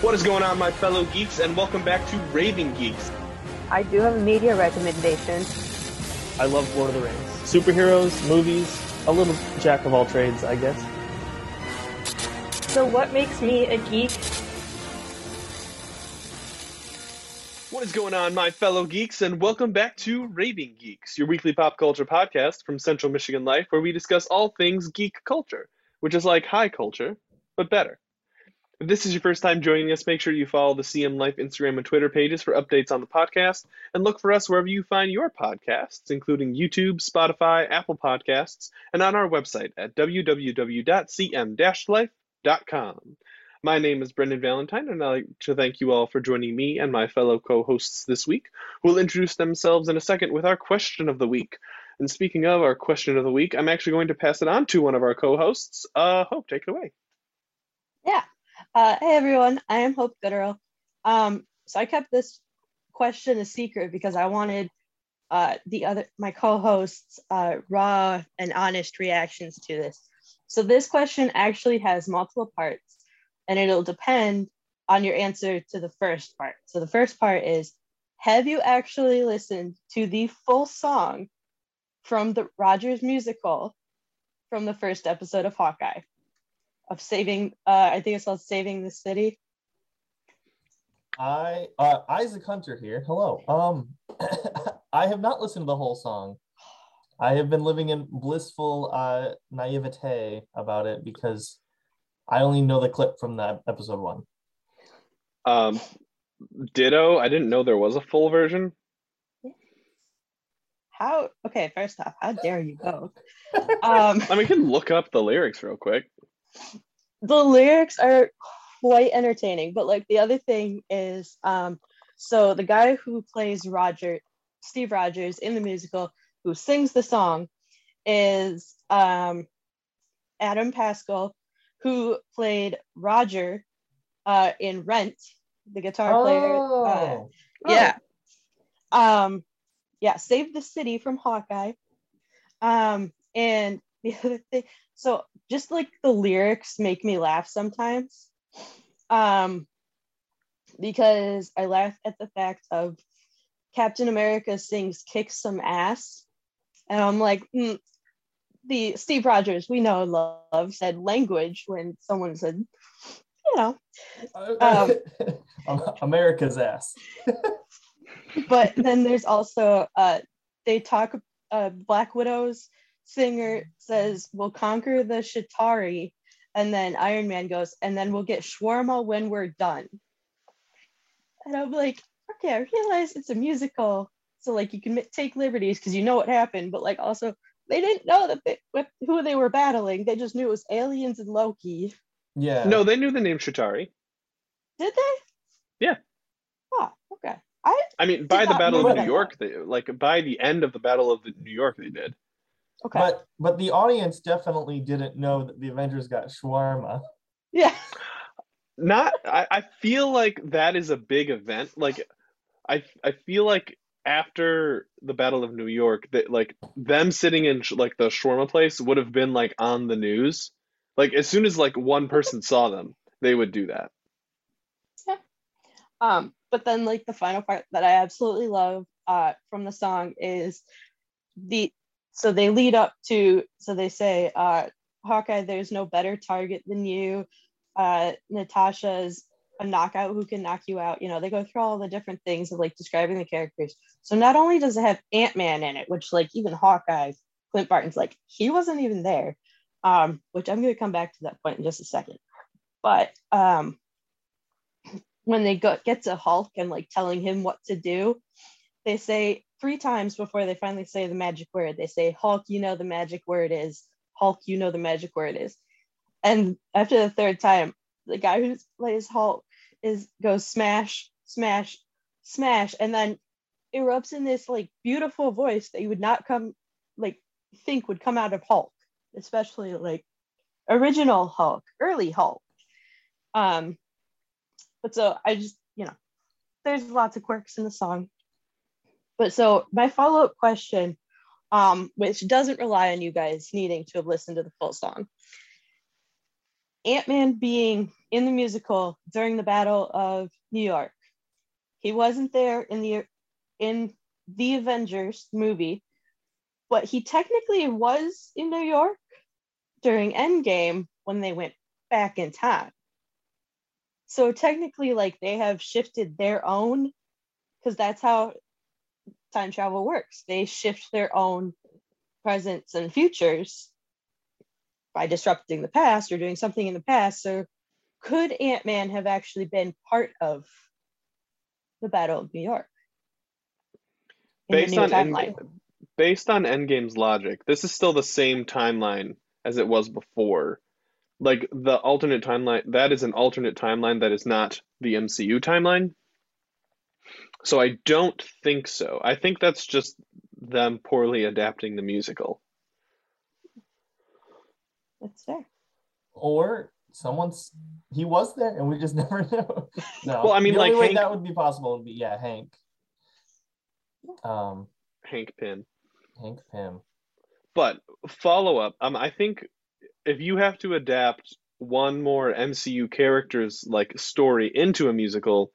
What is going on, my fellow geeks, and welcome back to Raving Geeks. I do have a media recommendation. I love Lord of the Rings. Superheroes, movies, a little jack of all trades, I guess. So, what makes me a geek? What is going on, my fellow geeks, and welcome back to Raving Geeks, your weekly pop culture podcast from Central Michigan Life, where we discuss all things geek culture, which is like high culture, but better. If this is your first time joining us, make sure you follow the CM Life Instagram and Twitter pages for updates on the podcast, and look for us wherever you find your podcasts, including YouTube, Spotify, Apple Podcasts, and on our website at www.cm-life.com. My name is Brendan Valentine, and I'd like to thank you all for joining me and my fellow co hosts this week, who will introduce themselves in a second with our question of the week. And speaking of our question of the week, I'm actually going to pass it on to one of our co hosts. Uh, Hope, take it away. Yeah. Uh, hey everyone, I am Hope Gooderl. Um, so I kept this question a secret because I wanted uh, the other my co-hosts uh, raw and honest reactions to this. So this question actually has multiple parts, and it'll depend on your answer to the first part. So the first part is, have you actually listened to the full song from the Rogers musical from the first episode of Hawkeye? Of saving uh i think it's called saving the city I uh Isaac Hunter here. Hello. Um I have not listened to the whole song. I have been living in blissful uh naivete about it because I only know the clip from that episode one. Um, ditto, I didn't know there was a full version. how okay first off how dare you go um I mean, we can look up the lyrics real quick. The lyrics are quite entertaining but like the other thing is um so the guy who plays roger steve rogers in the musical who sings the song is um adam pascal who played roger uh in rent the guitar player uh, Oh. yeah. Um yeah save the city from hawkeye. Um and the other thing so just like the lyrics make me laugh sometimes um because i laugh at the fact of captain america sings kick some ass and i'm like mm, the steve rogers we know and love said language when someone said you know Um, America's ass. but then there's also uh they talk uh black widow's singer says we'll conquer the Chitauri and then iron man goes and then we'll get shawarma when we're done and i'm like okay i realize it's a musical so like you can take liberties because you know what happened but like also they didn't know that they, what, who they were battling they just knew it was aliens and loki Yeah. No, they knew the name Chitauri. did they Yeah. oh okay i I mean, by the Battle of New. York, they like by the end of the Battle of the New York, they did. Okay But but the audience definitely didn't know that the Avengers got shawarma. yeah Not, I, I feel like that is a big event. Like, I, I feel like after the Battle of New York, that like them sitting in sh- like the shawarma place would have been like on the news. Like as soon as like one person saw them, they would do that. Yeah. Um, but then like the final part that I absolutely love uh from the song is the so they lead up to so they say uh Hawkeye, there's no better target than you. Uh Natasha's a knockout who can knock you out. You know, they go through all the different things of like describing the characters. So not only does it have Ant-Man in it, which like even Hawkeye, Clint Barton's like, he wasn't even there. Um, which I'm gonna come back to that point in just a second. But um when they go get to Hulk and like telling him what to do, they say three times before they finally say the magic word. They say, Hulk, you know the magic word is. Hulk, you know the magic word is. And after the third time, the guy who plays Hulk is goes smash, smash, smash, and then erupts in this like beautiful voice that you would not come like think would come out of Hulk, especially like original Hulk, early Hulk. Um, but so I just, you know, there's lots of quirks in the song. But so my follow-up question, um, which doesn't rely on you guys needing to have listened to the full song. Ant-Man being in the musical during the Battle of New York. He wasn't there in the in the Avengers movie, but he technically was in New York during Endgame when they went back in time. So technically, like they have shifted their own, because that's how time travel works. They shift their own presents and futures by disrupting the past or doing something in the past. So could Ant-Man have actually been part of the Battle of New York? Based on timeline? Endgame, based on Endgame's logic, this is still the same timeline as it was before. Like the alternate timeline, that is an alternate timeline that is not the MCU timeline. So I don't think so. I think that's just them poorly adapting the musical. That's fair. Or someone's he was there and we just never know. No. Well, I mean, the only like, way Hank- that would be possible would be yeah, Hank. Um, Hank Pym. Hank Pym. But follow up, um, I think if you have to adapt one more MCU character's like story into a musical,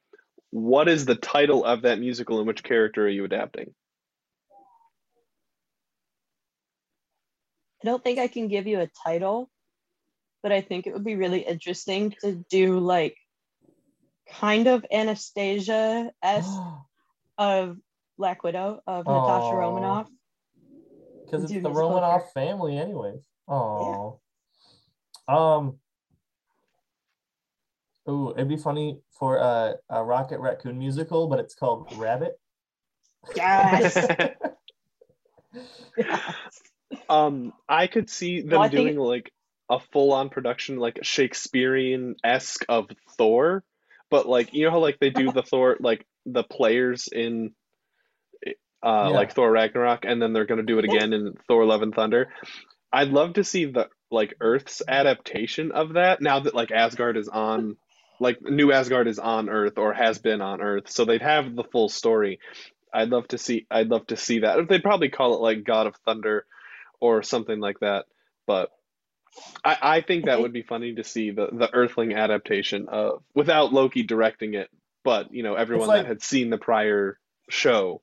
what is the title of that musical and which character are you adapting? I don't think I can give you a title, but I think it would be really interesting to do like kind of Anastasia esque of Black Widow of Natasha Romanoff. Because it's the Romanoff character. family, anyways. Oh. Um. Ooh, it'd be funny for a, a Rocket Raccoon musical, but it's called Rabbit. Yes. Um, I could see them Well, I think- doing like a full-on production, like Shakespearean-esque of Thor, but like you know how like they do the Thor, like the players in, uh, Yeah. like Thor Ragnarok, and then they're gonna do it again in Thor: Love and Thunder. I'd love to see the like Earth's adaptation of that now that like Asgard is on, like New Asgard is on Earth or has been on Earth, so they'd have the full story. I'd love to see. I'd love to see that. They'd probably call it like God of Thunder, or something like that. But I, I think that would be funny to see the the Earthling adaptation of without Loki directing it, but you know everyone like- that had seen the prior show.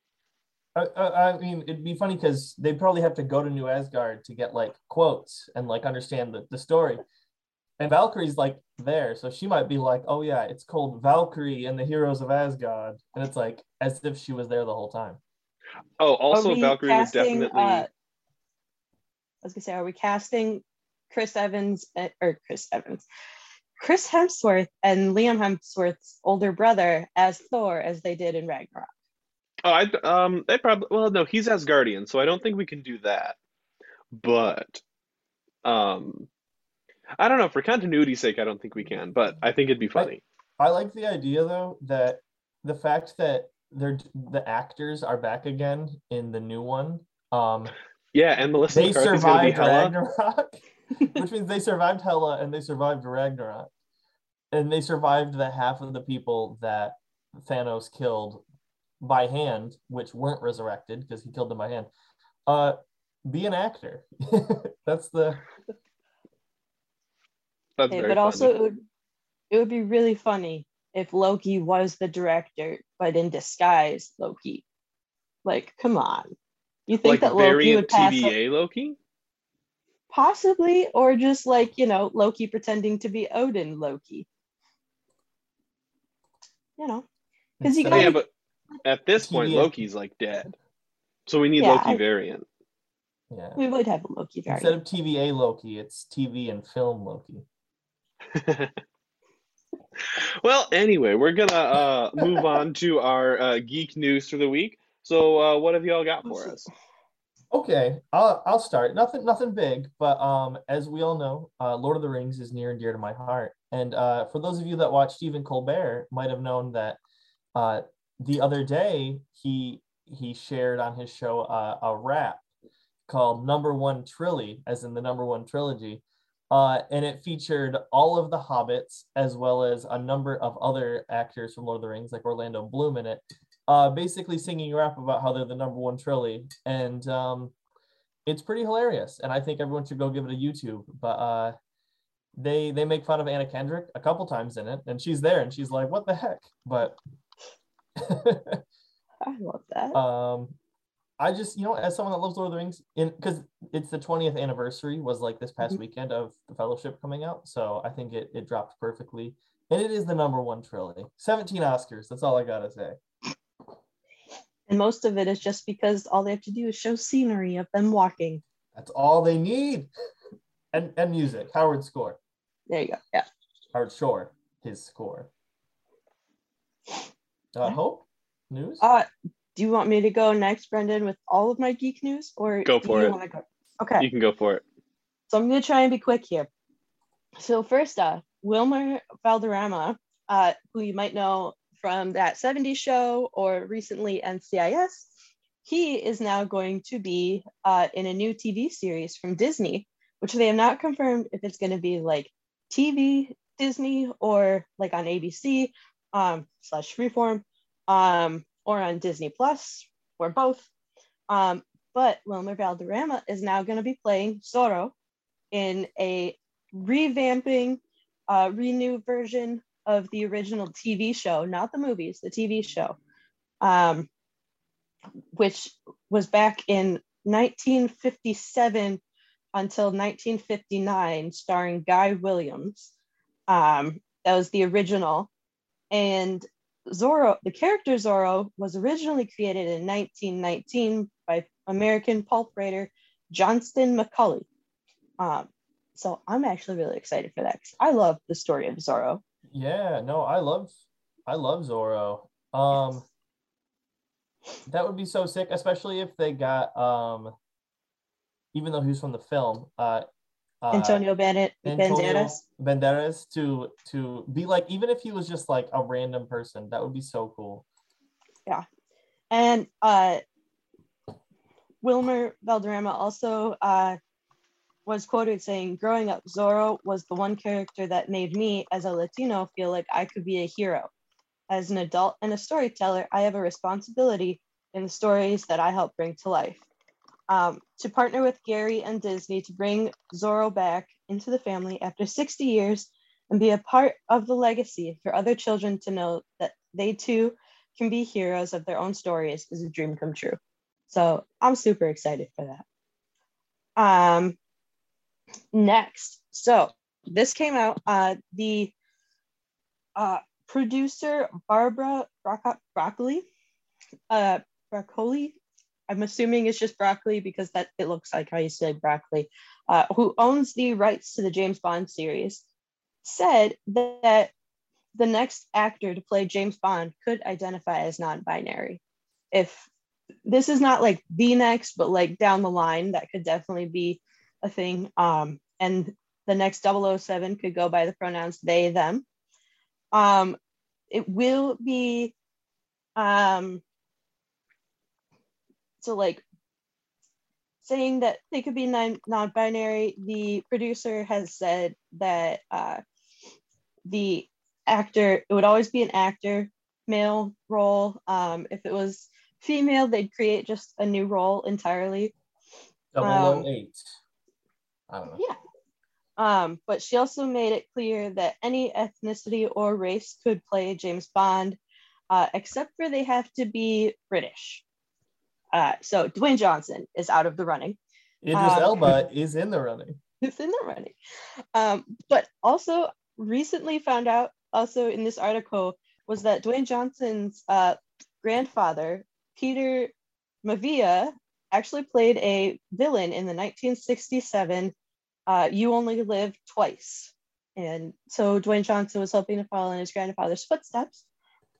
I, I, I mean, it'd be funny because they'd probably have to go to New Asgard to get like quotes and like understand the, the story. And Valkyrie's like there, so she might be like, "Oh yeah, it's called Valkyrie and the Heroes of Asgard," and it's like as if she was there the whole time. Oh, also we Valkyrie would casting, definitely. uh, I was gonna say, are we casting Chris Evans uh, or Chris Evans, Chris Hemsworth and Liam Hemsworth's older brother as Thor as they did in Ragnarok? Oh, I um, they probably well, no, he's Asgardian, so I don't think we can do that. But, um, I don't know. For continuity's sake, I don't think we can. But I think it'd be funny. I like the idea though that the fact that they're the actors are back again in the new one. Um, Yeah, and Melissa they McCarthy's gonna be survived Hela. Ragnarok, which means they survived Hela and they survived Ragnarok, and they survived the half of the people that Thanos killed by hand, which weren't resurrected because he killed them by hand. Uh, be an actor. That's the That's Okay, very but also it would it would be really funny if Loki was the director, but in disguise Loki. Like, come on. You think like that Loki variant would pass up- Loki. possibly, or just like, you know, Loki pretending to be Odin Loki. You know. Because you Instead Oh, gotta yeah, but at this point, TVA. Loki's like dead, so we need Yeah, Loki I- variant. yeah. we would have a Loki variant. Instead of TVA Loki, it's TV and film Loki. well, anyway, we're gonna uh, move on to our uh, geek news for the week. So, uh, what have y'all got for us? Okay, I'll I'll start. Nothing nothing big, but um, as we all know, uh, Lord of the Rings is near and dear to my heart. And uh, for those of you that watch Stephen Colbert, might have known that uh, the other day he he shared on his show uh, a rap called Number One Trilly, as in the number one trilogy, uh, and it featured all of the hobbits as well as a number of other actors from Lord of the Rings, like Orlando Bloom in it uh, basically singing rap about how they're the number one trilly, and um, it's pretty hilarious. And I think everyone should go give it a YouTube. But uh, they they make fun of Anna Kendrick a couple times in it, and she's there and she's like, "What the heck?" But I love that. um, I just you know, as someone that loves Lord of the Rings, in because it's the 20th anniversary was like this past Mhm. weekend of the Fellowship coming out, so I think it it dropped perfectly, and it is the number one trilogy. 17 Oscars. That's all I gotta say. and most of it is just because all they have to do is show scenery of them walking. That's all they need, and and music. Howard score. There you go. Yeah. Howard Shore, his score. Uh. Hope news. Uh, do you want me to go next, Brendan, with all of my geek news, or Go do for you it. go? Okay. You can go for it. So I'm going to try and be quick here. So first off, Wilmer Valderrama, uh, who you might know from that 70s show or recently NCIS, he is now going to be uh, in a new TV series from Disney, which they have not confirmed if it's going to be like TV Disney or like on ABC um, slash Freeform um, or on Disney Plus or both. Um, but Wilmer Valderrama is now going to be playing Zorro in a revamping, uh, renewed version of the original TV show, not the movies, the TV show, um, which was back in 1957 until 1959, starring Guy Williams. Um, that was the original. And Zorro, the character Zorro, was originally created in 1919 by American pulp writer Johnston McCulley. Um, so I'm actually really excited for that because I love the story of Zorro. Yeah, no, I love I love Zorro. Um that would be so sick, especially if they got um even though he's from the film, uh, uh Antonio Bennett Antonio Banderas. Banderas to to be like even if he was just like a random person, that would be so cool. Yeah, and uh, Wilmer Valderrama also uh, was quoted saying, Growing up, Zorro was the one character that made me, as a Latino, feel like I could be a hero. As an adult and a storyteller, I have a responsibility in the stories that I help bring to life. Um, to partner with Gary and Disney to bring Zorro back into the family after 60 years and be a part of the legacy for other children to know that they too can be heroes of their own stories is a dream come true. So I'm super excited for that. Um, next, so this came out. Uh, the uh, producer Barbara Broccoli, uh, Broccoli. I'm assuming it's just broccoli because that it looks like how you say broccoli. Uh, who owns the rights to the James Bond series, said that the next actor to play James Bond could identify as non-binary. If this is not like the next, but like down the line, that could definitely be a thing. Um, and the next 007 could go by the pronouns they, them. Um, it will be um, so like saying that they could be non- non-binary the producer has said that uh, the actor it would always be an actor male role um, if it was female they'd create just a new role entirely 008. I don't know. yeah um, but she also made it clear that any ethnicity or race could play james bond uh, except for they have to be british uh, so dwayne johnson is out of the running Idris Um, Elba is in the running. It's in the running. Um, but also recently found out, also in this article, was that Dwayne Johnson's uh, grandfather, Peter Maivia, actually played a villain in the 1967 uh, You Only Live Twice. And so Dwayne Johnson was hoping to follow in his grandfather's footsteps.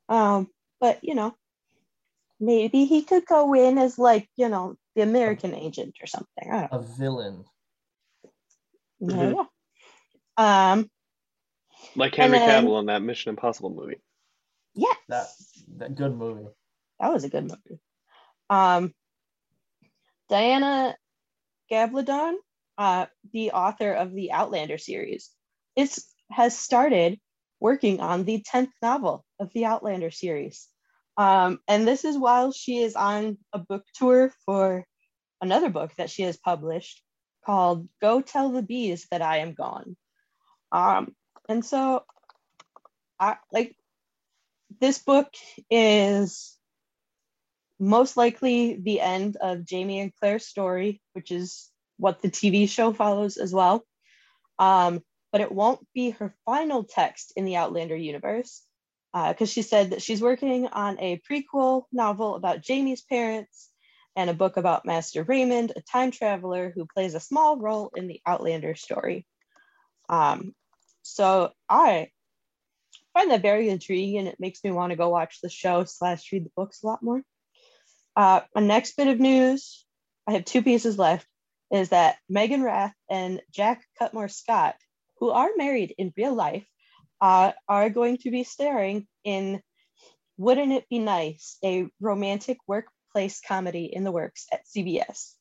Um, but, you know, maybe he could go in as like, you know, the American agent or something. I don't know. A villain. Yeah. Um, Like Henry then- Cavill in that Mission Impossible movie. Yeah. That that good movie. that was a good movie. Um, Diana Gabaldon, uh, the author of the Outlander series, is has started working on the tenth novel of the Outlander series. Um, and this is while she is on a book tour for another book that she has published called "Go Tell the Bees That I Am Gone." Um, and so I like this book is most likely the end of Jamie and Claire's story, which is what the TV show follows as well. Um, but it won't be her final text in the Outlander universe because uh, she said that she's working on a prequel novel about Jamie's parents and a book about Master Raymond, a time traveler who plays a small role in the Outlander story. Um, so I find that very intriguing and it makes me want to go watch the show slash read the books a lot more. Uh, my next bit of news, I have two pieces left, is that Meaghan Rath and Jack Cutmore Scott, who are married in real life, uh, are going to be starring in Wouldn't It Be Nice, a romantic workplace comedy in the works at CBS.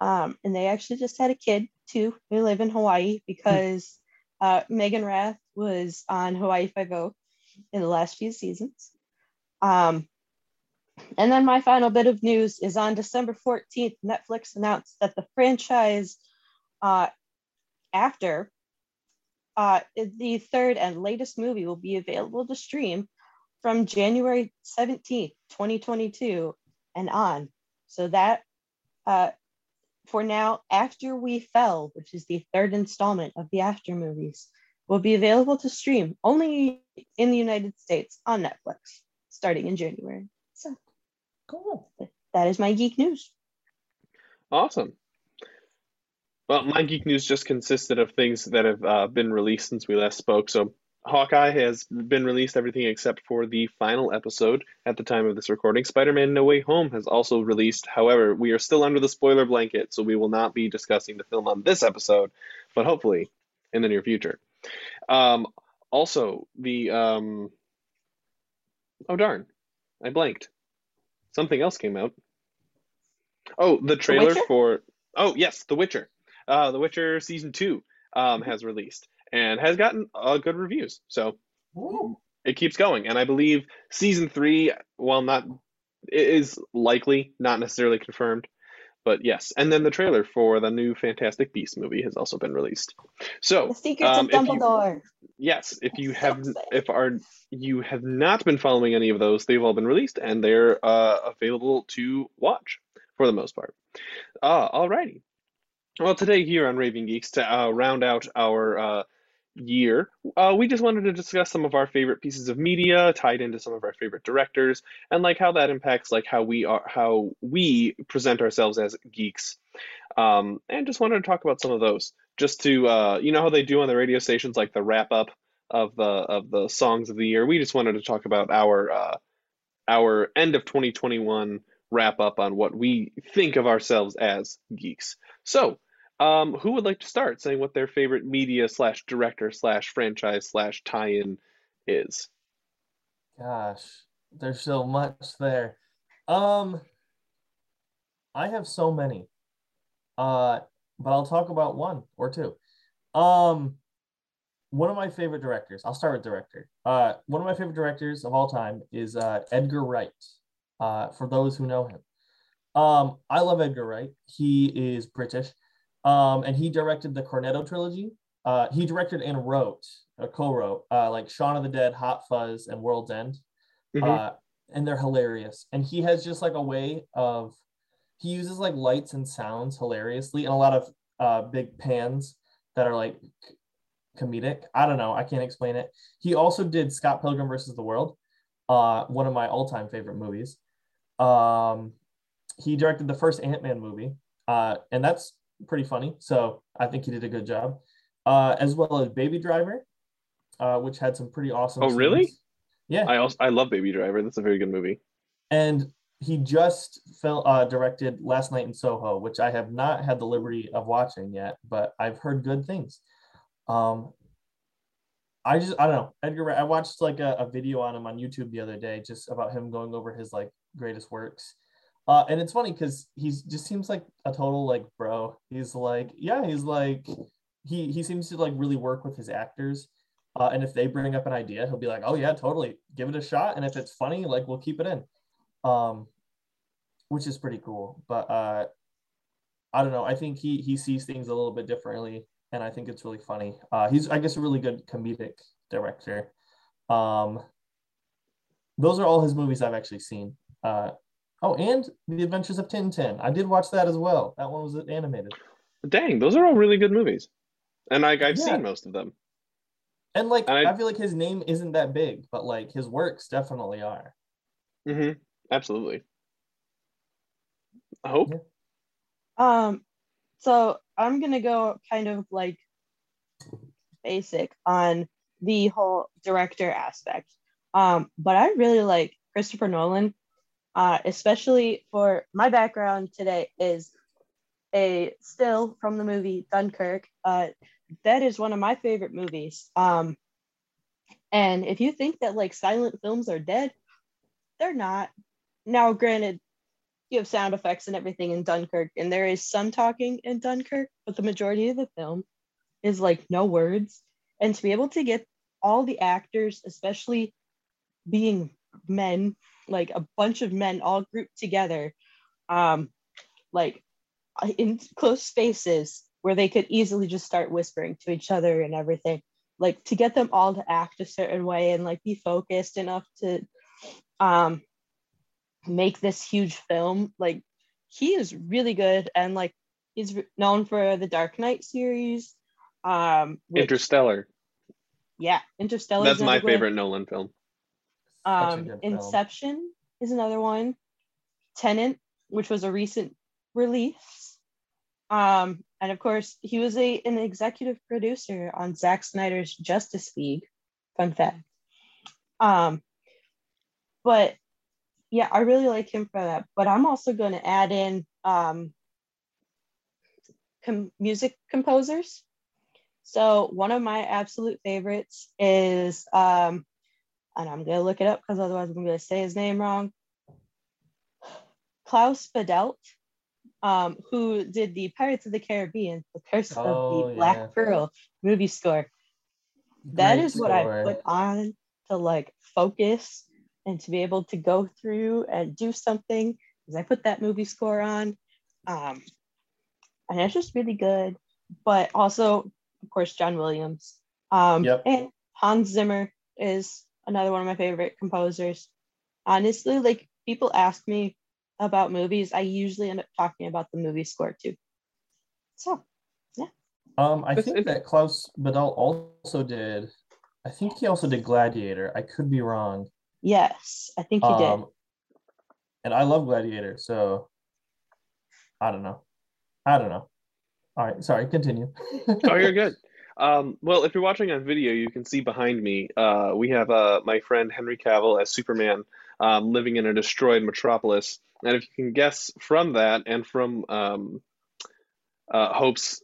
Um, and they actually just had a kid too. They live in Hawaii because uh, Meaghan Rath was on Hawaii Five-O in the last few seasons. Um, and then my final bit of news is on December 14th, Netflix announced that the franchise uh, after uh, the third and latest movie will be available to stream from January 17th, 2022 and on. So that uh, for now, After We Fell, which is the third installment of the After movies, will be available to stream only in the United States on Netflix starting in January. So cool. That is my geek news. Awesome. Well, my geek news just consisted of things that have uh, been released since we last spoke. So, Hawkeye has been released, everything except for the final episode at the time of this recording. Spider Man No Way Home has also released. However, we are still under the spoiler blanket, so we will not be discussing the film on this episode, but hopefully in the near future. Um, also, the. Um, oh, darn. I blanked. Something else came out. Oh, the trailer the for. Oh, yes, The Witcher. Uh, the Witcher season two um, has released and has gotten uh, good reviews. So Ooh. it keeps going. And I believe season three, while not, is likely not necessarily confirmed, but yes. And then the trailer for the new Fantastic Beast movie has also been released. So The Secrets um, of if you- Dumbledore. yes, if you have excited. if are you have not been following any of those, they've all been released and they're uh, available to watch for the most part. Uh, alrighty. Well, today here on Raving Geeks to uh, round out our uh, year, uh, we just wanted to discuss some of our favorite pieces of media tied into some of our favorite directors and like how that impacts like how we are how we present ourselves as geeks. Um, and just wanted to talk about some of those just to uh, you know how they do on the radio stations like the wrap up of the of the songs of the year. We just wanted to talk about our uh, our end of 2021 wrap up on what we think of ourselves as geeks. So, um, who would like to start saying what their favorite media slash director slash franchise slash tie-in is? Gosh, there's so much there. Um, I have so many. Uh, but I'll talk about one or two. Um, one of my favorite directors. I'll start with director. Uh, one of my favorite directors of all time is uh, Edgar Wright. Uh, for those who know him, um, I love Edgar Wright. He is British, um, and he directed the Cornetto trilogy. Uh, he directed and wrote, or co-wrote, uh, like Shaun of the Dead, Hot Fuzz, and World's End Mhm. uh, and they're hilarious. And he has just like a way of he uses like lights and sounds hilariously, and a lot of uh, big pans that are like comedic. I don't know, I can't explain it. He also did Scott Pilgrim versus the World, uh, one of my all-time favorite movies. Um, he directed the first Ant Man movie, uh, and that's pretty funny. So I think he did a good job, uh, as well as Baby Driver, uh, which had some pretty awesome. Oh, really? Yeah, I also I love Baby Driver. That's a very good movie. and he just fell, uh, directed Last Night in Soho, which I have not had the liberty of watching yet, but I've heard good things. Um, I just I don't know Edgar. I watched like a, a video on him on YouTube the other day, just about him going over his like greatest works. Uh, and it's funny because he just seems like a total like bro. He's like yeah, he's like he he seems to like really work with his actors. Uh, and if they bring up an idea, he'll be like, "Oh yeah, totally, give it a shot." And if it's funny, like we'll keep it in, um, which is pretty cool. But uh, I don't know. I think he he sees things a little bit differently and I think it's really funny. Uh, he's, I guess, a really good comedic director. Um, those are all his movies I've actually seen. Uh, oh, and The Adventures of Tintin. I did watch that as well. That one was animated. Dang, those are all really good movies, and like I've Yeah. seen most of them. And like, I- I feel like his name isn't that big, but like his works definitely are. Mm-hmm. Absolutely. I hope. Yeah. Um, so I'm gonna go kind of like basic on the whole director aspect. Um, but I really like Christopher Nolan, uh, especially for my background today is a still from the movie Dunkirk. Uh, that is one of my favorite movies. Um, and if you think that like silent films are dead, they're not. Now, granted, you have sound effects and everything in Dunkirk, and there is some talking in Dunkirk, but the majority of the film is like no words. And to be able to get all the actors, especially being men, like a bunch of men all grouped together, um, like in close spaces where they could easily just start whispering to each other and everything, like to get them all to act a certain way and like be focused enough to um make this huge film like he is really good and like he's known for the dark knight series um which- Interstellar. yeah interstellar That's my favorite Nolan film. Um good film. inception is another one. Tenet which was a recent release. Um and of course he was a an executive producer on Zack Snyder's Justice League. Fun fact. Um but yeah I really like him for that. But I'm also going to add in um com- music composers. So one of my absolute favorites is um and I'm gonna look it up because otherwise I'm gonna say his name wrong. Klaus Badelt, um, who did the Pirates of the Caribbean, The Curse Oh, of the Black yeah. Pearl movie score. That Great is what I put on to like focus and to be able to go through and do something because I put that movie score on. Um, and it's just really good. But also, of course, John Williams. Um, Yep. And Hans Zimmer is another one of my favorite composers. Honestly, like people ask me about movies, I usually end up talking about the movie score too. So, yeah. Um, I think that Klaus Badelt also did. I think he also did Gladiator. I could be wrong. yes, I think you did. Um, and I love Gladiator, so I don't know. I don't know. All right, sorry. Continue. oh, you're good. Um, well, if you're watching on video, you can see behind me. Uh, we have uh, my friend Henry Cavill as Superman, um, living in a destroyed metropolis. And if you can guess from that, and from um, uh, Hope's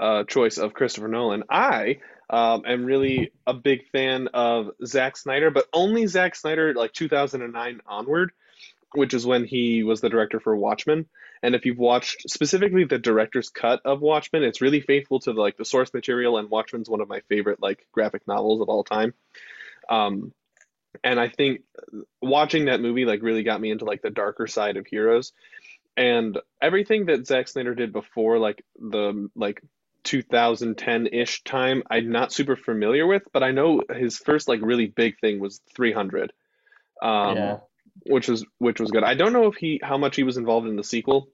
uh, choice of Christopher Nolan, I um, am really a big fan of Zack Snyder, but only Zack Snyder, like 2009 onward, which is when he was the director for Watchmen. And if you've watched specifically the director's cut of Watchmen, it's really faithful to the, like the source material. And Watchmen's one of my favorite like graphic novels of all time. Um, and I think watching that movie like really got me into like the darker side of heroes. And everything that Zack Snyder did before like the like 2010-ish time, I'm not super familiar with, but I know his first like really big thing was 300. Um, yeah. Which was which was good. I don't know if he how much he was involved in the sequel,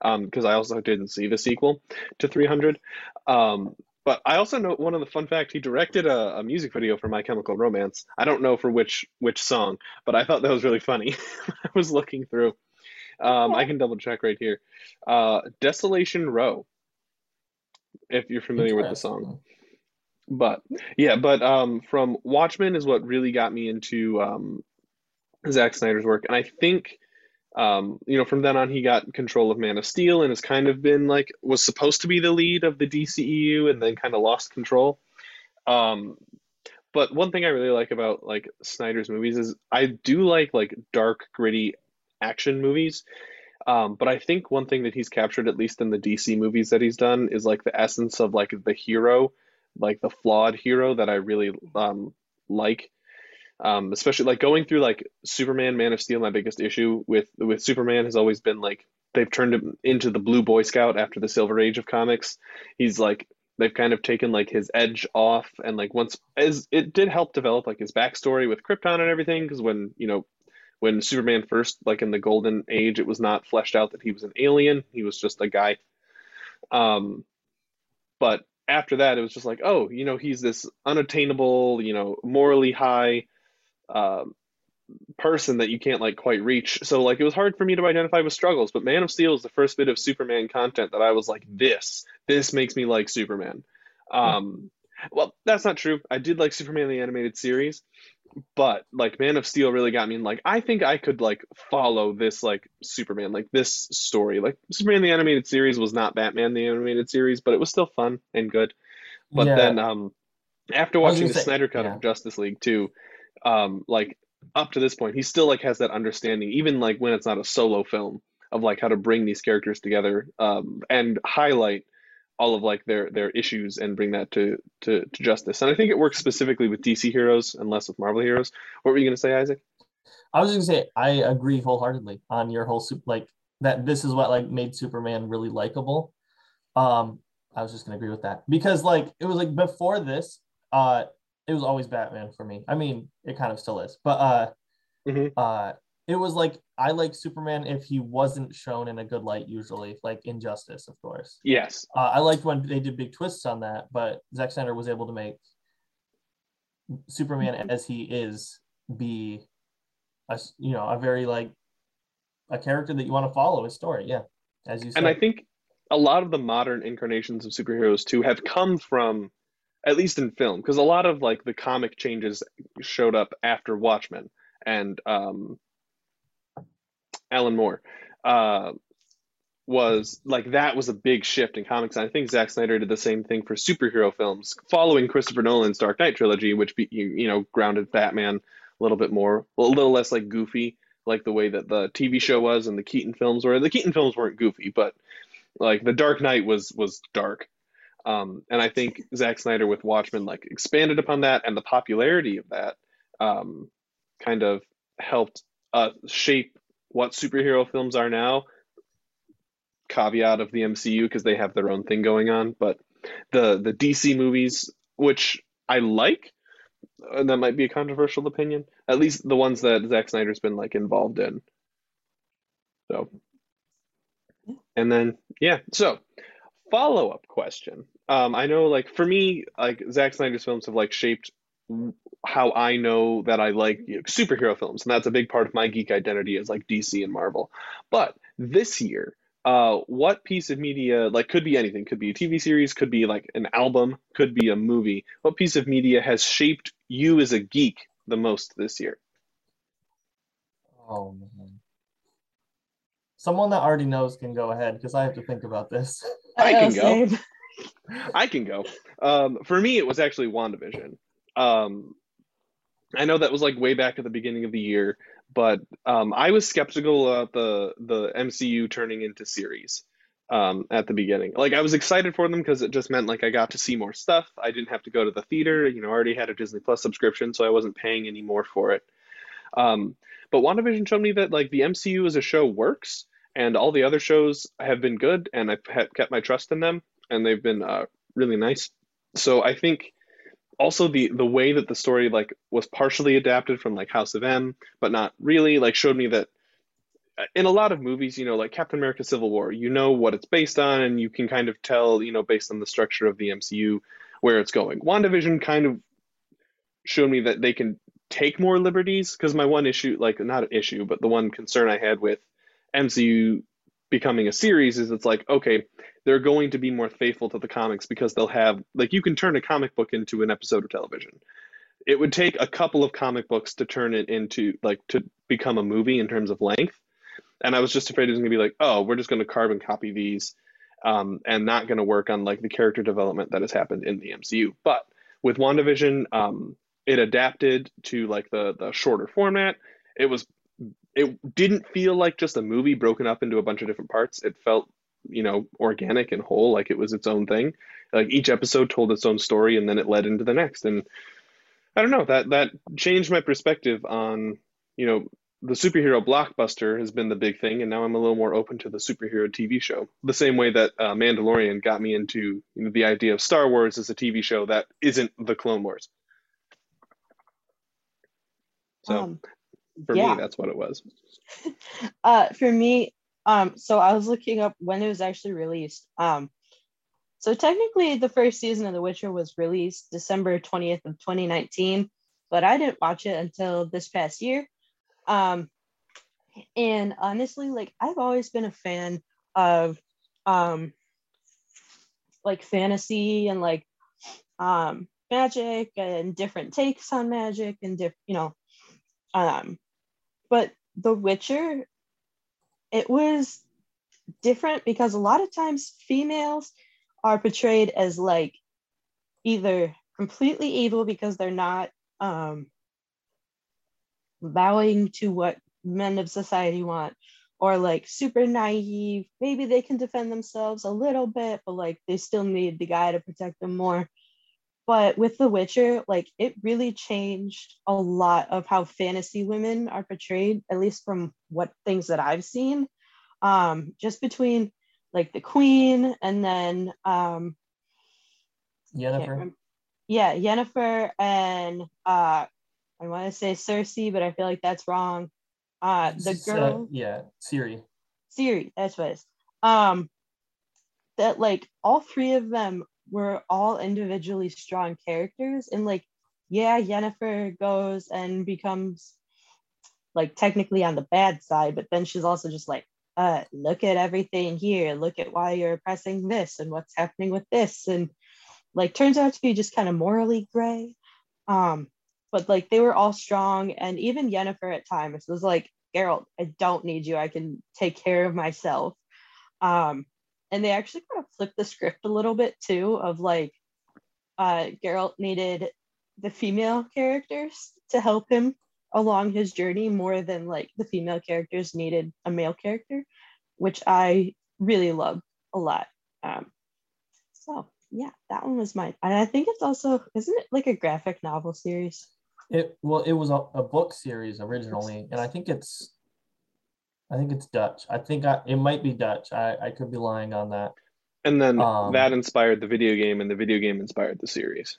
um, because I also didn't see the sequel to 300. Um, but I also know one of the fun fact he directed a, a music video for My Chemical Romance. I don't know for which which song, but I thought that was really funny. I was looking through. Um, I can double check right here. Uh, Desolation Row. If you're familiar with the song. But yeah, but um, from Watchmen is what really got me into um, Zack Snyder's work, and I think um, you know from then on he got control of Man of Steel and has kind of been like was supposed to be the lead of the DCEU and then kind of lost control. Um, but one thing I really like about like Snyder's movies is I do like like dark, gritty action movies. Um, but I think one thing that he's captured, at least in the DC movies that he's done, is like the essence of like the hero, like the flawed hero that I really um, like. Um, especially like going through like Superman, Man of Steel. My biggest issue with with Superman has always been like they've turned him into the Blue Boy Scout after the Silver Age of comics. He's like they've kind of taken like his edge off and like once as it did help develop like his backstory with Krypton and everything because when you know when Superman first like in the golden age it was not fleshed out that he was an alien he was just a guy um but after that it was just like oh you know he's this unattainable you know morally high um person that you can't like quite reach. So like it was hard for me to identify with struggles, but Man of Steel is the first bit of Superman content that I was like this this makes me like Superman. Um well, that's not true. I did like Superman the animated series, but like Man of Steel really got me in like I think I could like follow this like Superman like this story. Like Superman the animated series was not Batman the animated series, but it was still fun and good. But Yeah. then um after watching the say- Snyder cut yeah. of Justice League too, um like up to this point he still like has that understanding even like when it's not a solo film of like how to bring these characters together um and highlight all of like their their issues and bring that to to, to justice. And i think it works specifically with dc heroes and less with marvel heroes. What were you going to say isaac? I was just gonna say I agree wholeheartedly on your whole soup like that this is what like made Superman really likable. Um I was just gonna agree with that. Because like it was like before this, uh it was always Batman for me. I mean it kind of still is, but uh Mhm. uh it was like I like Superman if he wasn't shown in a good light usually, like Injustice, of course. yes Uh, I liked when they did big twists on that, but Zack Snyder was able to make Superman as he is be a you know a very like a character that you want to follow his story. Yeah, as you said. and i think a lot of the modern incarnations of superheroes too have come from at least in film because a lot of like the comic changes showed up after watchmen and um alan moore uh was like that was a big shift in comics. And i think Zack snyder did the same thing for superhero films following christopher nolan's dark knight trilogy which be, you, you know grounded batman a little bit more a little less like goofy like the way that the tv show was and the keaton films were. The keaton films weren't goofy but like the dark knight was was dark um, and I think Zack Snyder with Watchmen like expanded upon that, and the popularity of that um, kind of helped uh, shape what superhero films are now. Caveat of the MCU because they have their own thing going on, but the the DC movies, which I like, and that might be a controversial opinion. At least the ones that Zack Snyder's been like involved in. So, and then yeah, so follow up question. Um, I know, like for me, like Zack Snyder's films have like shaped how I know that I like you know, superhero films, and that's a big part of my geek identity is like DC and Marvel. But this year, uh, what piece of media, like could be anything, could be a TV series, could be like an album, could be a movie. What piece of media has shaped you as a geek the most this year? oh man, someone that already knows can go ahead because I have to think about this. I can go. I can go. Um, for me, it was actually WandaVision. Um, I know that was like way back at the beginning of the year, but um, I was skeptical about the the MCU turning into series um, at the beginning. Like I was excited for them because it just meant like I got to see more stuff. I didn't have to go to the theater. You know, I already had a Disney Plus subscription, so I wasn't paying any more for it. Um, but WandaVision showed me that like the MCU as a show works, and all the other shows have been good, and I've kept my trust in them, and they've been uh, really nice. So I think also the the way that the story like was partially adapted from like House of M, but not really, like showed me that uh, in a lot of movies, you know, like Captain America: Civil War, you know what it's based on, and you can kind of tell, you know, based on the structure of the MCU where it's going. WandaVision kind of showed me that they can take more liberties because my one issue, like not an issue, but the one concern I had with MCU becoming a series is it's like okay they're going to be more faithful to the comics because they'll have like you can turn a comic book into an episode of television. It would take a couple of comic books to turn it into like to become a movie in terms of length. And i was just afraid it was going to be like oh we're just going to carbon copy these um, and not going to work on like the character development that has happened in the mcu but with wandavision um, it adapted to like the the shorter format. It was it didn't feel like just a movie broken up into a bunch of different parts it felt you know organic and whole like it was its own thing like each episode told its own story and then it led into the next and i don't know that that changed my perspective on you know the superhero blockbuster has been the big thing, and now I'm a little more open to the superhero TV show. The same way that uh, Mandalorian got me into you know, the idea of Star Wars as a TV show that isn't the Clone Wars. So Um, for yeah. me, that's what it was. uh, for me, um, so I was looking up when it was actually released. Um, so technically, the first season of The Witcher was released December 20th of 2019, but I didn't watch it until this past year. Um, and honestly, like I've always been a fan of um, like fantasy and like um, magic and different takes on magic and different, you know, um, but The Witcher, it was different because a lot of times females are portrayed as like either completely evil because they're not um, bowing to what men of society want or like super naive. Maybe they can defend themselves a little bit but like they still need the guy to protect them more but with the witcher like it really changed a lot of how fantasy women are portrayed at least from what things that i've seen um just between like the queen and then um Yennefer. yeah yennefer and uh i want to say cersei but i feel like that's wrong uh the uh, girl yeah, Ciri. Ciri, that's what it is. Um, that like all three of them were all individually strong characters, and like, yeah, Yennefer goes and becomes like technically on the bad side, but then she's also just like, uh, look at everything here, look at why you're oppressing this and what's happening with this, and like turns out to be just kind of morally gray. Um, but like they were all strong, and even Yennefer at times was like, Geralt, I don't need you. I can take care of myself. Um, and they actually kind of flipped the script a little bit too, of like, uh, Geralt needed the female characters to help him along his journey more than like the female characters needed a male character, which I really love a lot. Um, so yeah, that one was mine. And I think it's also, isn't it like a graphic novel series? It well, it was a, a book series originally, and I think it's, I think it's Dutch. I think I, it might be Dutch. I, I could be lying on that. And then Um, that inspired the video game, and the video game inspired the series.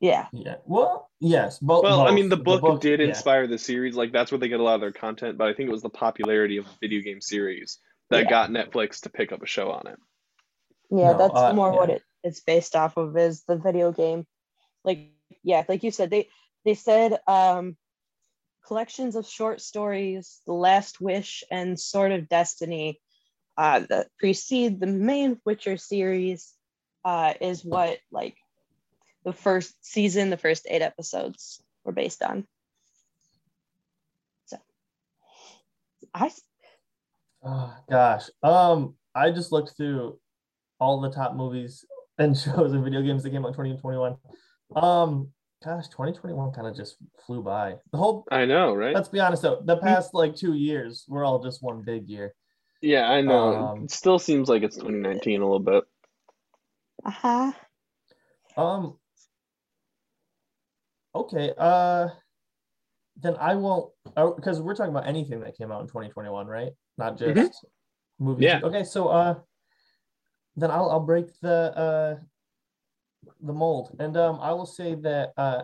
Yeah. Yeah. Well, yes. Both. Well, I mean, the book, did yeah. inspire the series. Like that's where they get a lot of their content. But I think it was the popularity of the video game series that Yeah. got Netflix to pick up a show on it. Yeah, No, that's uh, more what it, it's based off of is the video game. Like, yeah, like you said, they they said um collections of short stories, The Last Wish and Sword of Destiny, uh, that precede the main Witcher series, uh, is what like the first season, the first eight episodes were based on. So I Oh, gosh. Um, I just looked through all the top movies and shows and video games that came out in 2021. Um, gosh, 2021 kind of just flew by. The whole I know, right? let's be honest though, the past like two years were all just one big year. yeah, I know. um, it still seems like it's 2019 a little bit. uh-huh. Um okay, uh then I won't because we're talking about anything that came out in 2021, right? Not just Mhm. movies. Yeah. Okay, so uh then I'll I'll break the uh the mold. And um I will say that uh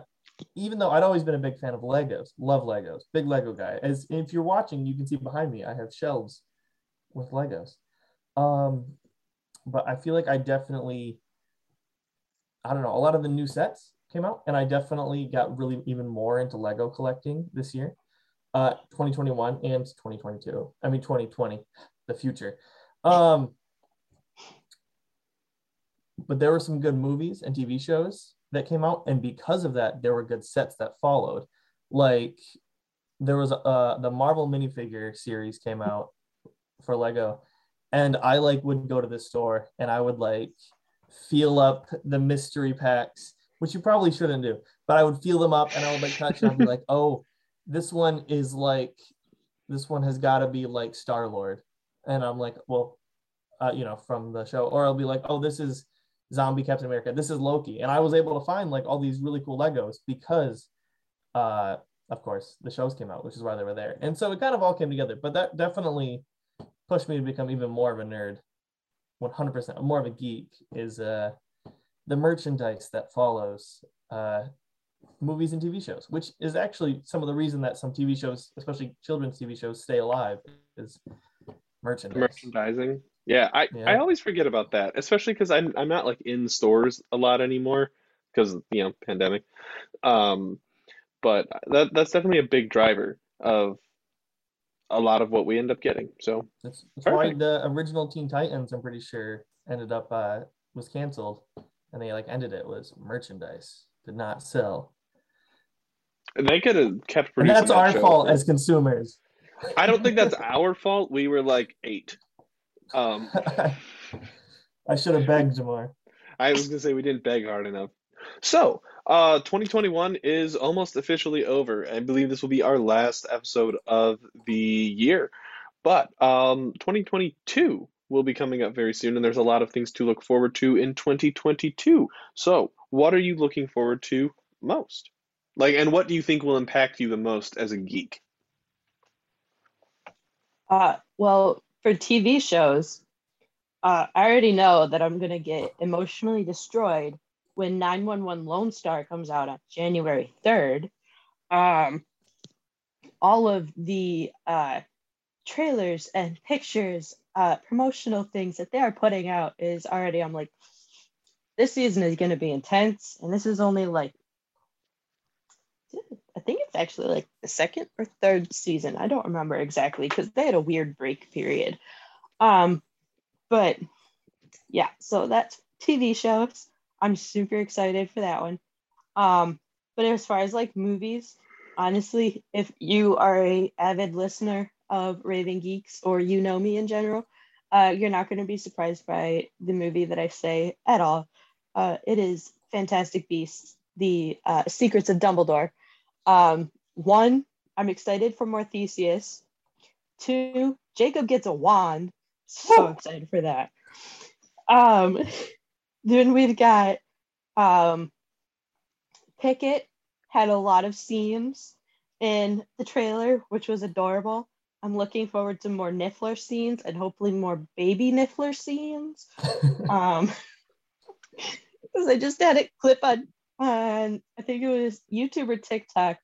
even though I'd always been a big fan of Legos, love Legos, big Lego guy. As if you're watching, you can see behind me, I have shelves with Legos. Um, but I feel like I definitely, I don't know, a lot of the new sets came out, and I definitely got really even more into Lego collecting this year, uh, 2021 and 2022. I mean, 2020, the future. Um, but there were some good movies and TV shows that came out, and because of that, there were good sets that followed. Like there was uh the Marvel minifigure series came out for Lego, and I like would go to the store and I would like feel up the mystery packs, which you probably shouldn't do, but I would feel them up and I would like touch and be like, oh, this one is like this one has got to be like Star Lord, and I'm like, well, uh, you know, from the show, or I'll be like, oh, this is zombie Captain America. This is Loki. And I was able to find like all these really cool Legos because uh, of course, the shows came out, which is why they were there. And so it kind of all came together. But that definitely pushed me to become even more of a nerd. 100% more of a geek is uh, the merchandise that follows uh, movies and TV shows, which is actually some of the reason that some TV shows, especially children's TV shows, stay alive is merchandise. Merchandising. Yeah, I, Yeah. I always forget about that, especially because I'm I'm not like in stores a lot anymore because you know pandemic. Um, but that that's definitely a big driver of a lot of what we end up getting. So That's, that's why the original Teen Titans, I'm pretty sure, ended up uh, was canceled, and they like ended it was merchandise did not sell, they could have kept and that's that our show. fault as consumers. I don't think that's our fault. We were like eight. Um, I should have begged more. I was gonna say we didn't beg hard enough. So, uh, 2021 is almost officially over. I believe this will be our last episode of the year. But um, 2022 will be coming up very soon, and there's a lot of things to look forward to in 2022. So, what are you looking forward to most? Like, and what do you think will impact you the most as a geek? Uh, well, for TV shows, uh, I already know that I'm gonna get emotionally destroyed when 911 Lone Star comes out on January 3rd. Um, all of the uh, trailers and pictures, uh, promotional things that they are putting out is already. I'm like, this season is gonna be intense, and this is only like. I think it's actually like the second or third season. I don't remember exactly because they had a weird break period. Um, but yeah, so that's TV shows. I'm super excited for that one. Um, but as far as like movies, honestly, if you are a avid listener of Raving Geeks or you know me in general, uh, you're not going to be surprised by the movie that I say at all. Uh, it is Fantastic Beasts: The uh, Secrets of Dumbledore. Um, one, I'm excited for more Theseus. Two, Jacob gets a wand. So excited for that. Um, then we've got um, Pickett had a lot of scenes in the trailer, which was adorable. I'm looking forward to more Niffler scenes and hopefully more baby Niffler scenes. Um, because I just had a clip on on I think it was YouTube or TikTok.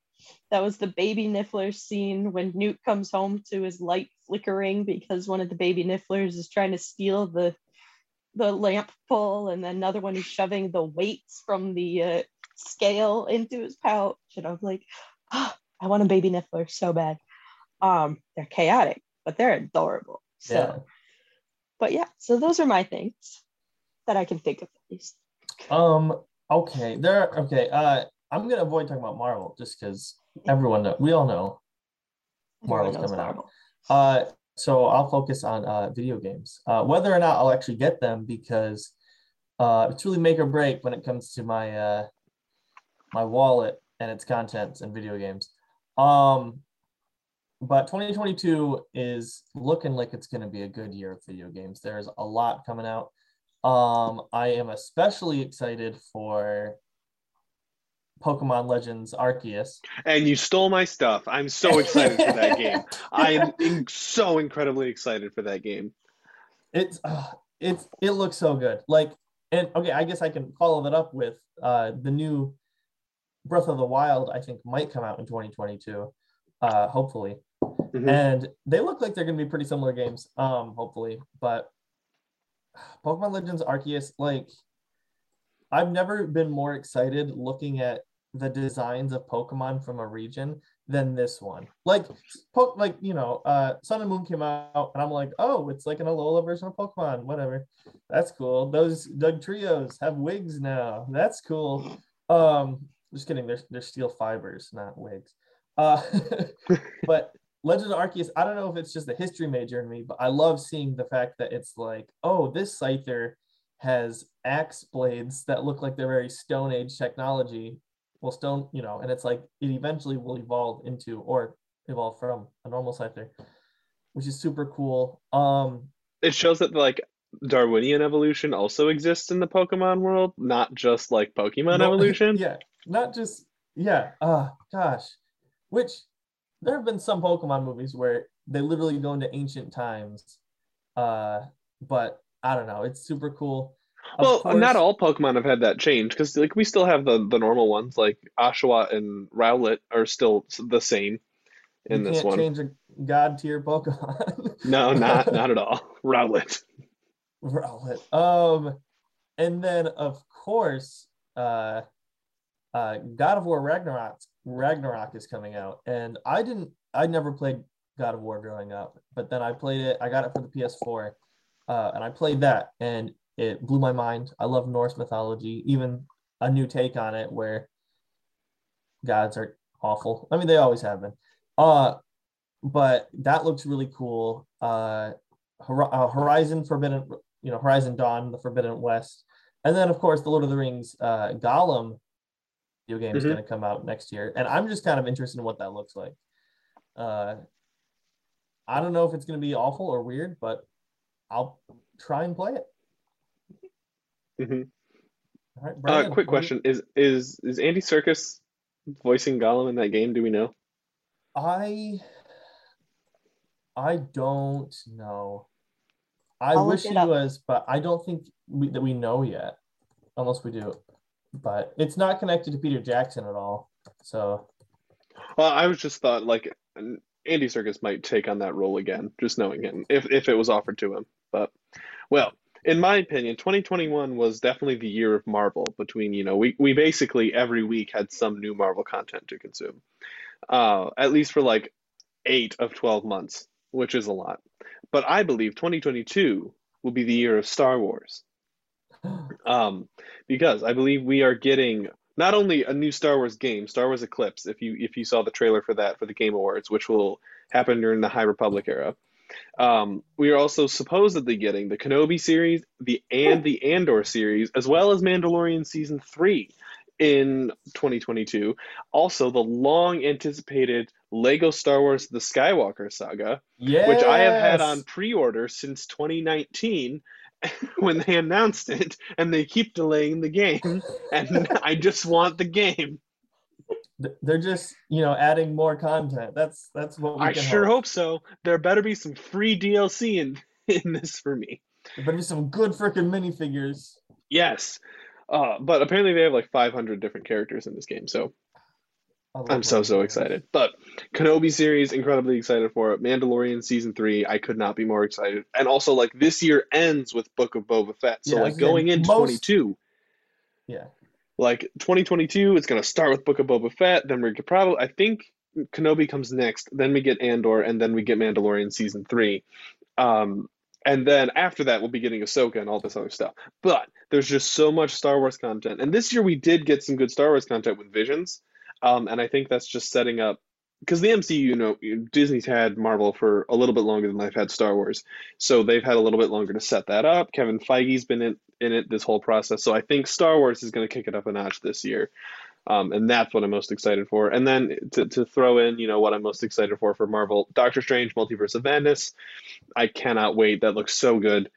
That was the baby Niffler scene when Newt comes home to his light flickering because one of the baby Nifflers is trying to steal the the lamp pole, and then another one is shoving the weights from the uh, scale into his pouch. And I'm like, oh, I want a baby Niffler so bad. Um, they're chaotic, but they're adorable. So, Yeah. but yeah, so those are my things that I can think of at least. Um. Okay. There. Okay. Uh. I'm gonna avoid talking about Marvel just because everyone know. We all know. Marvel's coming out. Uh. So I'll focus on uh video games. Uh. Whether or not I'll actually get them because uh it's really make or break when it comes to my uh my wallet and its contents and video games. Um. But 2022 is looking like it's going to be a good year of video games. There's a lot coming out. Um, I am especially excited for Pokemon Legends Arceus. And you stole my stuff. I'm so excited for that game. I am so incredibly excited for that game. It's uh, it's it looks so good. Like and okay, I guess I can follow that up with uh the new Breath of the Wild. I think might come out in 2022. Uh, hopefully, Mhm. and they look like they're going to be pretty similar games. Um, hopefully, but Pokemon Legends Arceus, like I've never been more excited looking at the designs of Pokemon from a region than this one. Like, po- like you know, uh, Sun and Moon came out, and I'm like, oh, it's like an Alola version of Pokemon. Whatever, that's cool. Those Dugtrios have wigs now. That's cool. Um, just kidding. They're they're steel fibers, not wigs. Uh, but Legend of Arceus, I don't know if it's just a history major in me, but I love seeing the fact that it's like, oh, this Scyther has axe blades that look like they're very Stone Age technology. Well, stone, you know, and it's like it eventually will evolve into or evolve from a normal Scyther, which is super cool. Um, It shows that like Darwinian evolution also exists in the Pokemon world, not just like Pokemon No- evolution. yeah, not just yeah. Uh gosh, which there have been some Pokemon movies where they literally go into ancient times. Uh, but I don't know. It's super cool. Of well, course- not all Pokemon have had that change because like we still have the the normal ones like Oshawott and Rowlet are still the same in you this can't one. change a god tier Pokemon. No, not not at all. Rowlet. Rowlet. Um, and then of course, uh, uh, God of War Ragnarok Ragnarok is coming out, and I didn't, I never played God of War growing up, but then I played it. I got it for the PS4, uh, and I played that, and it blew my mind. I love Norse mythology, even a new take on it where gods are awful. I mean, they always have been. Uh, but that looks really cool. Uh, uh, Horizon Forbidden, you know, Horizon Dawn, the Forbidden West, and then of course the Lord of the Rings uh, Gollum video game is Mhm. going to come out next year, and I'm just kind of interested in what that looks like. Uh, I don't know if it's going to be awful or weird, but I'll try and play it. hmm All right, Uh, quick what do you- question: Is is is Andy Serkis voicing Gollum in that game? Do we know? I I don't know. I I'll wish he up. was, but I don't think we, that we know yet, unless we do. But it's not connected to Peter Jackson at all. So Well, I was just thought like Andy Serkis might take on that role again, just knowing him, if if it was offered to him. But well, in my opinion, 2021 was definitely the year of Marvel. Between you know, we we basically every week had some new Marvel content to consume, uh, at least for like eight of 12 months, which is a lot. But I believe 2022 will be the year of Star Wars. Um, because I believe we are getting not only a new Star Wars game, Star Wars Eclipse. If you if you saw the trailer for that for the Game Awards, which will happen during the High Republic era, um, we are also supposedly getting the Kenobi series, the and the Andor series, as well as Mandalorian season three in 2022. Also, the long anticipated Lego Star Wars The Skywalker Saga, yeah, which I have had on pre-order since 2019 when they announced it and they keep delaying the game and I just want the game. They're just you know adding more content. That's that's what we I sure hope so. There better be some free DLC in in this for me. There better be some good freaking minifigures. Yes. Uh, but apparently they have like 500 different characters in this game, so I'm so so excited. But Kenobi series, incredibly excited for it. Mandalorian season three, I could not be more excited. And also, like this year ends with Book of Boba Fett, so Yeah, like going into most- 22, Yeah. like 2022, it's gonna start with Book of Boba Fett. Then we could probably, I think Kenobi comes next. Then we get Andor, and then we get Mandalorian season three. Um, and then after that, we'll be getting Ahsoka and all this other stuff. But there's just so much Star Wars content, and this year we did get some good Star Wars content with Visions. Um, and I think that's just setting up because the MCU, you know, Disney's had Marvel for a little bit longer than they've had Star Wars, so they've had a little bit longer to set that up. Kevin Feige's been in, in it this whole process, so I think Star Wars is going to kick it up a notch this year, um, and that's what I'm most excited for. And then to, to throw in, you know, what I'm most excited for for Marvel, Doctor Strange: Multiverse of Madness. I cannot wait. That looks so good.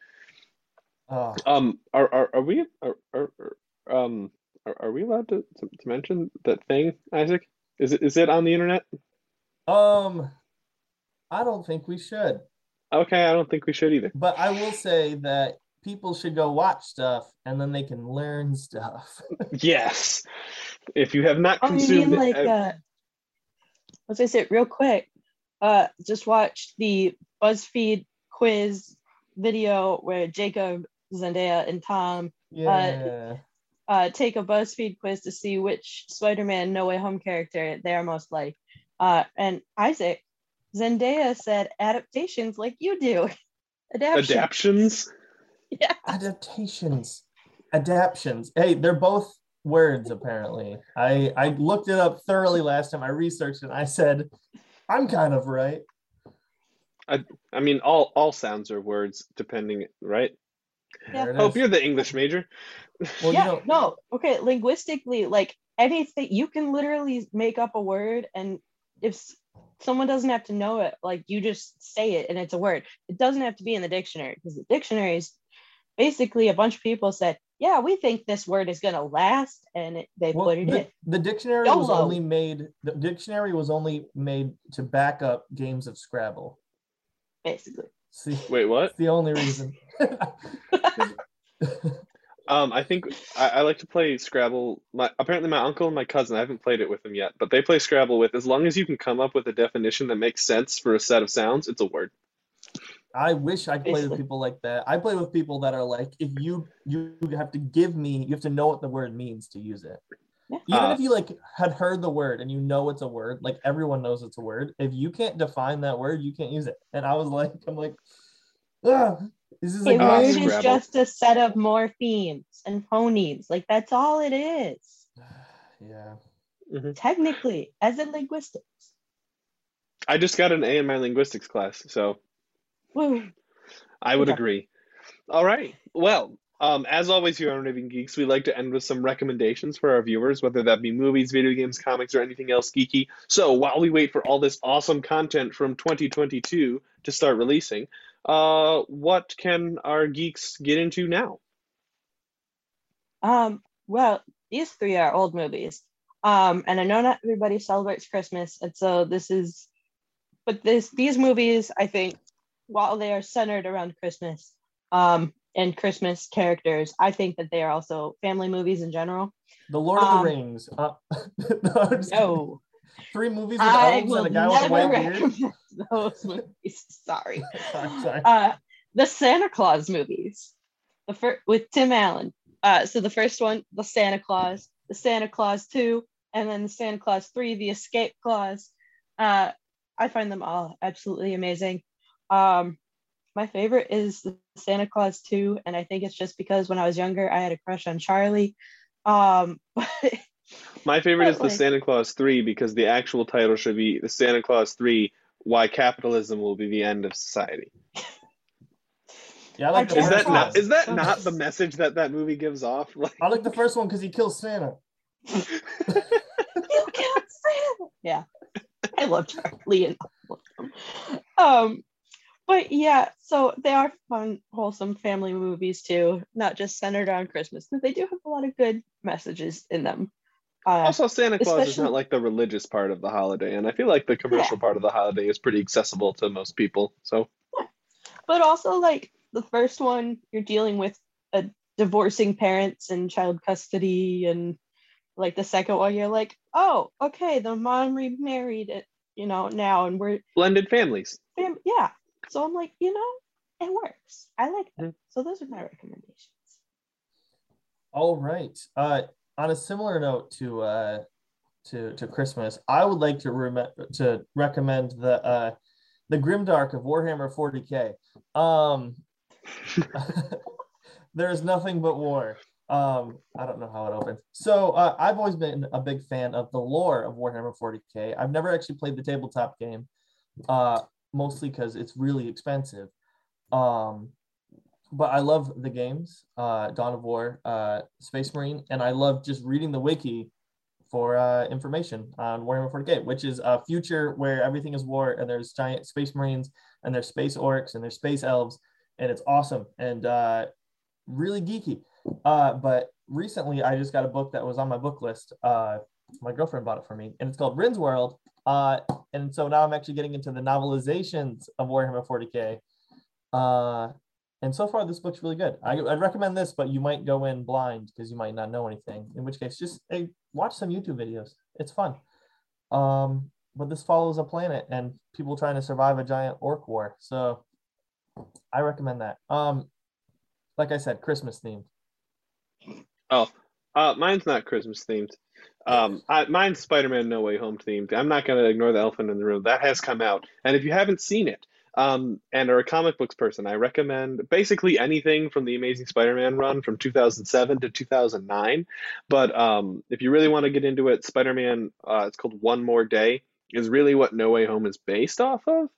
Oh, Um, are are, are we are, are, are um are, are we allowed to, to to mention that thing, Isaac? Is it is it on the internet? um, I don't think we should. Okay, I don't think we should either. But I will say that people should go watch stuff and then they can learn stuff. Yes. If you have not Oh, you mean like it, uh let's face it real quick. Uh just watch the BuzzFeed quiz video where Jacob, Zendaya, and Tom Yeah. uh take a BuzzFeed quiz to see which Spider-Man No Way Home character they are most like. Uh and Isaac, Zendaya said adaptations like you do. Adaption. adaptions. Yeah. Adaptations. Adaptions. Hey, they're both words apparently. I I looked it up thoroughly last time. I researched it and I said, I'm kind of right. I, I mean, all all sounds are words, depending, right? Yeah. Hope oh, you're the English major. Well, yeah, you know, no, okay, linguistically, like anything, you can literally make up a word, and if someone doesn't have to know it, like you just say it and it's a word. It doesn't have to be in the dictionary because the dictionary is basically a bunch of people said, yeah, we think this word is gonna last, and it, they Well, put it the, in. the dictionary was only made. The dictionary was only made to back up games of Scrabble. Basically, See, Wait, what? the only reason. Um, I think I, I like to play Scrabble. My apparently my uncle and my cousin. I haven't played it with them yet, but they play Scrabble with. As long as you can come up with a definition that makes sense for a set of sounds, it's a word. I wish I played with people like that. I play with people that are like, if you you have to give me, you have to know what the word means to use it. Even Uh, if you like had heard the word and you know it's a word, like everyone knows it's a word. If you can't define that word, you can't use it. And I was like, I'm like, Ugh, this is a a is Scrabble. just a set of morphemes and phonemes. Like that's all it is. yeah. Technically, as in linguistics. I just got an A in my linguistics class, so Woo. I would Okay. agree. All right. Well, um, as always here on Raving Geeks, we like to end with some recommendations for our viewers, whether that be movies, video games, comics, or anything else geeky. So while we wait for all this awesome content from 2022 to start releasing, uh, what can our geeks get into now? Um, well, these three are old movies. Um, and I know not everybody celebrates Christmas, and so this is but this these movies, I think, while they are centered around Christmas, um, and Christmas characters, I think that they are also family movies in general. The Lord of Um, the Rings. Uh, no, I'm just. No, Three movies with I elves and a guy with a white beard. those movies. Sorry. sorry, sorry. uh, the Santa Claus movies, the fir- with Tim Allen. Uh, so the first one, the Santa Claus, the Santa Claus two, and then the Santa Claus three, the Escape Clause. Uh, I find them all absolutely amazing. Um, my favorite is the Santa Claus two, and I think it's just because when I was younger, I had a crush on Charlie. Um, but My favorite But, is the Santa Claus 3 because the actual title should be The Santa Claus 3 Why Capitalism Will Be the End of Society. Yeah, I like the Is first that one. not is that not the message that that movie gives off? Like, I like the first one because he kills Santa. you can't Santa. Yeah, I love Charlie and all of them. Um, but yeah, so they are fun, wholesome family movies too, not just centered on Christmas. But they do have a lot of good messages in them. Uh, also, Santa Claus is not like the religious part of the holiday, and I feel like the commercial part of the holiday is pretty accessible to most people. So, but also like the first one, you're dealing with a divorcing parents and child custody, and like the second one, you're like, oh, okay, the mom remarried it, you know, now, and we're blended families. fam- yeah. So I'm like, you know, it works. I like that. Mhm. So those are my recommendations. All right. Uh, on a similar note to uh, to to Christmas, I would like to rem- to recommend the uh, the Grimdark of Warhammer 40k. Um, there is nothing but war. Um, I don't know how it opens. So uh, I've always been a big fan of the lore of Warhammer 40k. I've never actually played the tabletop game, uh, mostly because it's really expensive. Um, but I love the games, uh, Dawn of War, uh, Space Marine, and I love just reading the wiki for uh, information on Warhammer 40k, which is a future where everything is war and there's giant space marines and there's space orcs and there's space elves, and it's awesome and uh, really geeky. Uh, but recently, I just got a book that was on my book list. Uh, my girlfriend bought it for me, and it's called Rynn's World. Uh, and so now I'm actually getting into the novelizations of Warhammer 40k. Uh, and so far, this book's really good. I, I'd recommend this, but you might go in blind because you might not know anything. In which case, just hey, watch some YouTube videos. It's fun. Um, but this follows a planet and people trying to survive a giant orc war. So I recommend that. Um, like I said, Christmas themed. Oh, uh, mine's not Christmas themed. Um, I, mine's Spider-Man No Way Home themed. I'm not going to ignore the elephant in the room. That has come out, and if you haven't seen it, um, and are a comic books person, I recommend basically anything from the Amazing Spider-Man run from 2007 to 2009. But um, if you really want to get into it, Spider-Man, uh, it's called One More Day, is really what No Way Home is based off of,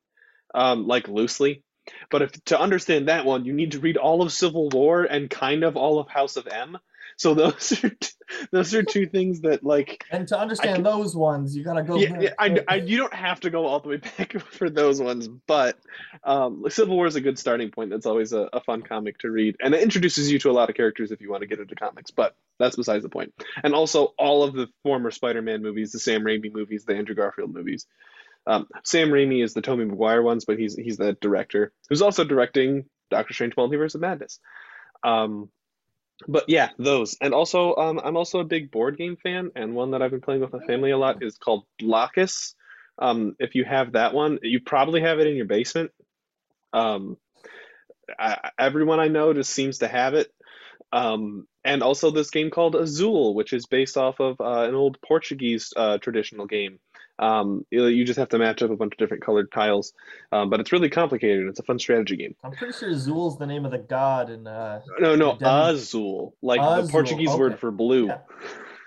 um, like loosely. But if to understand that one, you need to read all of Civil War and kind of all of House of M So those are t- those are two things that like And to understand can- those ones, you gotta go. yeah, yeah I, I you don't have to go all the way back for those ones, but um, Civil War is a good starting point. That's always a, a fun comic to read, and it introduces you to a lot of characters if you want to get into comics. But that's besides the point. And also all of the former Spider-Man movies, the Sam Raimi movies, the Andrew Garfield movies. Um, Sam Raimi is the Tobey Maguire ones, but he's he's the director who's also directing Doctor Strange: Multiverse of Madness. Um, but yeah, those, and also um, I'm also a big board game fan, and one that I've been playing with my family a lot is called Blokus. Um, if you have that one, you probably have it in your basement. Um, I, everyone I know just seems to have it. Um, and also this game called Azul, which is based off of uh, an old Portuguese uh, traditional game. Um, you you just have to match up a bunch of different colored tiles, um, but it's really complicated. It's a fun strategy game. I'm pretty sure Zul's the name of the god in uh No, no, Demi- Azul, like the Azul, Portuguese word for blue. Yeah.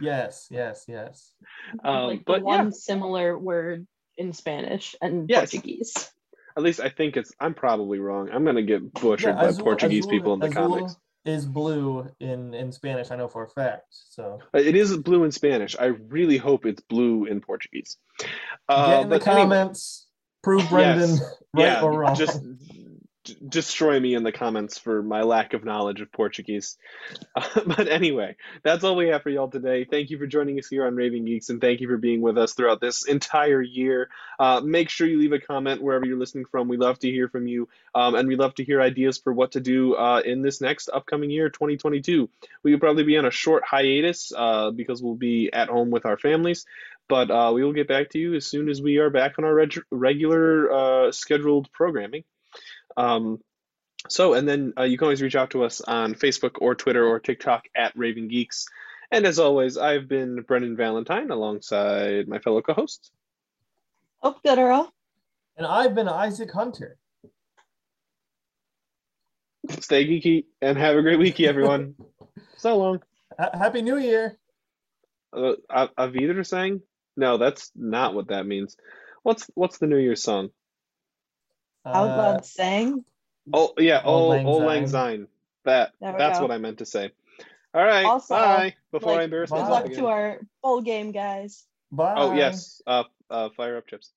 yes, yes, yes. Um, like the but yeah. one similar word in Spanish and Yes. Portuguese. At least I think it's. I'm probably wrong. I'm gonna get butchered Yeah, by Portuguese Azul- people in the Azul comics. Is blue in in Spanish, I know for a fact. So It is blue in Spanish. I really hope it's blue in Portuguese. Uh, get in the but anyway, comments, prove Brendan Yes. right yeah, or wrong. just destroy me in the comments for my lack of knowledge of Portuguese. but anyway, that's all we have for y'all today. Thank you for joining us here on Raving Geeks, and thank you for being with us throughout this entire year. Uh, make sure you leave a comment wherever you're listening from. We love to hear from you, um, and we love to hear ideas for what to do uh, in this next upcoming year, 2022. We will probably be on a short hiatus uh, because we'll be at home with our families. But uh, we will get back to you as soon as we are back on our reg- regular uh, scheduled programming. Um, so, and then uh, you can always reach out to us on Facebook or Twitter or TikTok at Raving Geeks. And as always, I've been Brendan Valentine alongside my fellow co hosts. Oh, good, Earl. and I've been Isaac Hunter. Stay geeky and have a great weeky, everyone. so long. Ha- Happy New Year. Uh, Av- Avider sang? No, that's not what that means. What's what's the New Year's song? Out Uh, loud sang. Oh yeah, Auld oh Lang Old Lang Syne. Syne. That that's go. what I meant to say. All right, Also, bye. Before I Like, embarrass good Bye. myself luck again. to our bowl game, guys. bye. Oh yes, uh, uh, fire up chips.